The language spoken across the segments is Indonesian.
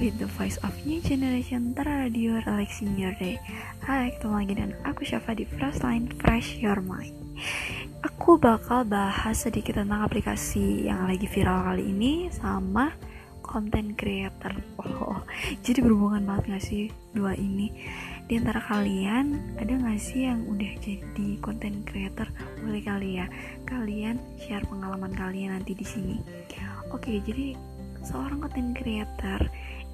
with the voice of new generation Radio relaxing your day. Hai ketemu lagi dan aku Syafa di Fresh Line Fresh Your Mind. Aku bakal bahas sedikit tentang aplikasi yang lagi viral kali ini sama content creator. Oh, Jadi berhubungan banget gak sih dua ini? Di antara kalian ada gak sih yang udah jadi content creator? Boleh kali ya kalian share pengalaman kalian nanti di sini. Oke jadi seorang content creator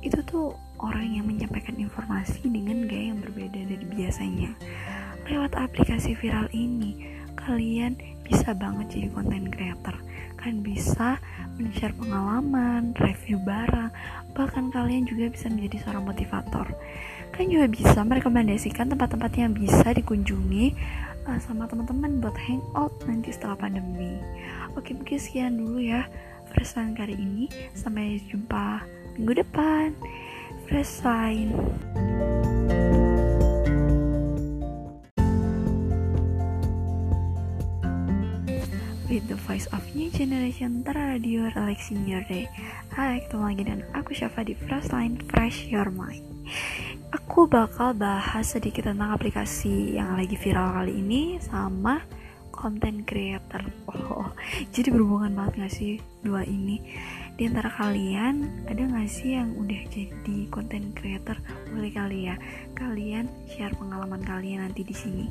itu tuh orang yang menyampaikan informasi dengan gaya yang berbeda dari biasanya. Lewat aplikasi viral ini, kalian bisa banget jadi konten creator. Kan bisa men-share pengalaman, review barang, bahkan kalian juga bisa menjadi seorang motivator. Kan juga bisa merekomendasikan tempat-tempat yang bisa dikunjungi uh, sama teman-teman buat hangout nanti setelah pandemi. Oke, mungkin sekian dulu ya perasaan kali ini. Sampai jumpa minggu depan. Fresh sign. With the voice of new generation Radio relaxing your day. Hai ketemu lagi dan aku Syafa di Fresh Line Fresh Your Mind. Aku bakal bahas sedikit tentang aplikasi yang lagi viral kali ini sama content creator. Oh, jadi berhubungan banget gak sih dua ini? Di antara kalian ada gak sih yang udah jadi content creator? Boleh kali ya kalian share pengalaman kalian nanti di sini.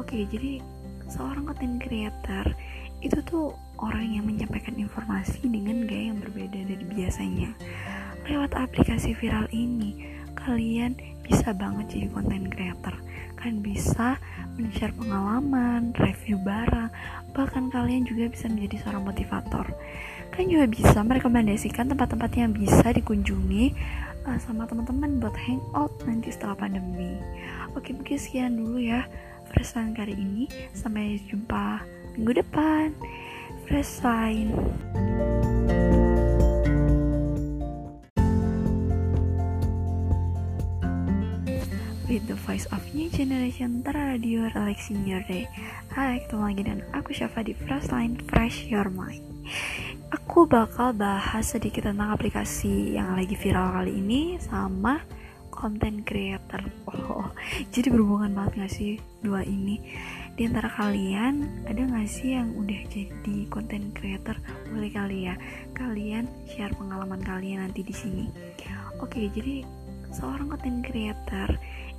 Oke jadi seorang content creator itu tuh orang yang menyampaikan informasi dengan gaya yang berbeda dari biasanya. Lewat aplikasi viral ini kalian bisa banget jadi content creator kan bisa men-share pengalaman, review barang, bahkan kalian juga bisa menjadi seorang motivator kan juga bisa merekomendasikan tempat-tempat yang bisa dikunjungi uh, sama teman-teman buat hangout nanti setelah pandemi. Oke, mungkin sekian dulu ya perasaan kali ini. Sampai jumpa minggu depan. Fresh sign. With the voice of new generation Radio relaxing your day Hai ketemu lagi dan aku Syafa di Fresh Line Fresh Your Mind Aku bakal bahas sedikit tentang aplikasi yang lagi viral kali ini sama content creator. Oh, jadi berhubungan banget gak sih dua ini? Di antara kalian ada gak sih yang udah jadi content creator? Boleh kali ya, kalian share pengalaman kalian nanti di sini. Oke, jadi seorang content creator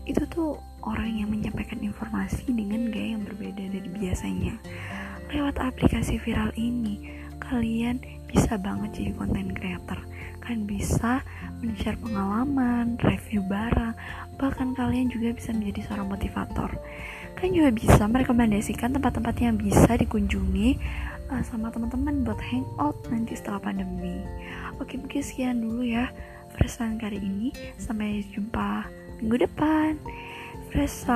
itu tuh orang yang menyampaikan informasi dengan gaya yang berbeda dari biasanya. Lewat aplikasi viral ini, kalian bisa banget jadi konten creator kan bisa men-share pengalaman, review barang, bahkan kalian juga bisa menjadi seorang motivator. Kan juga bisa merekomendasikan tempat-tempat yang bisa dikunjungi uh, sama teman-teman buat hangout nanti setelah pandemi. Oke, mungkin sekian dulu ya perasaan kali ini. Sampai jumpa minggu depan. Fresh.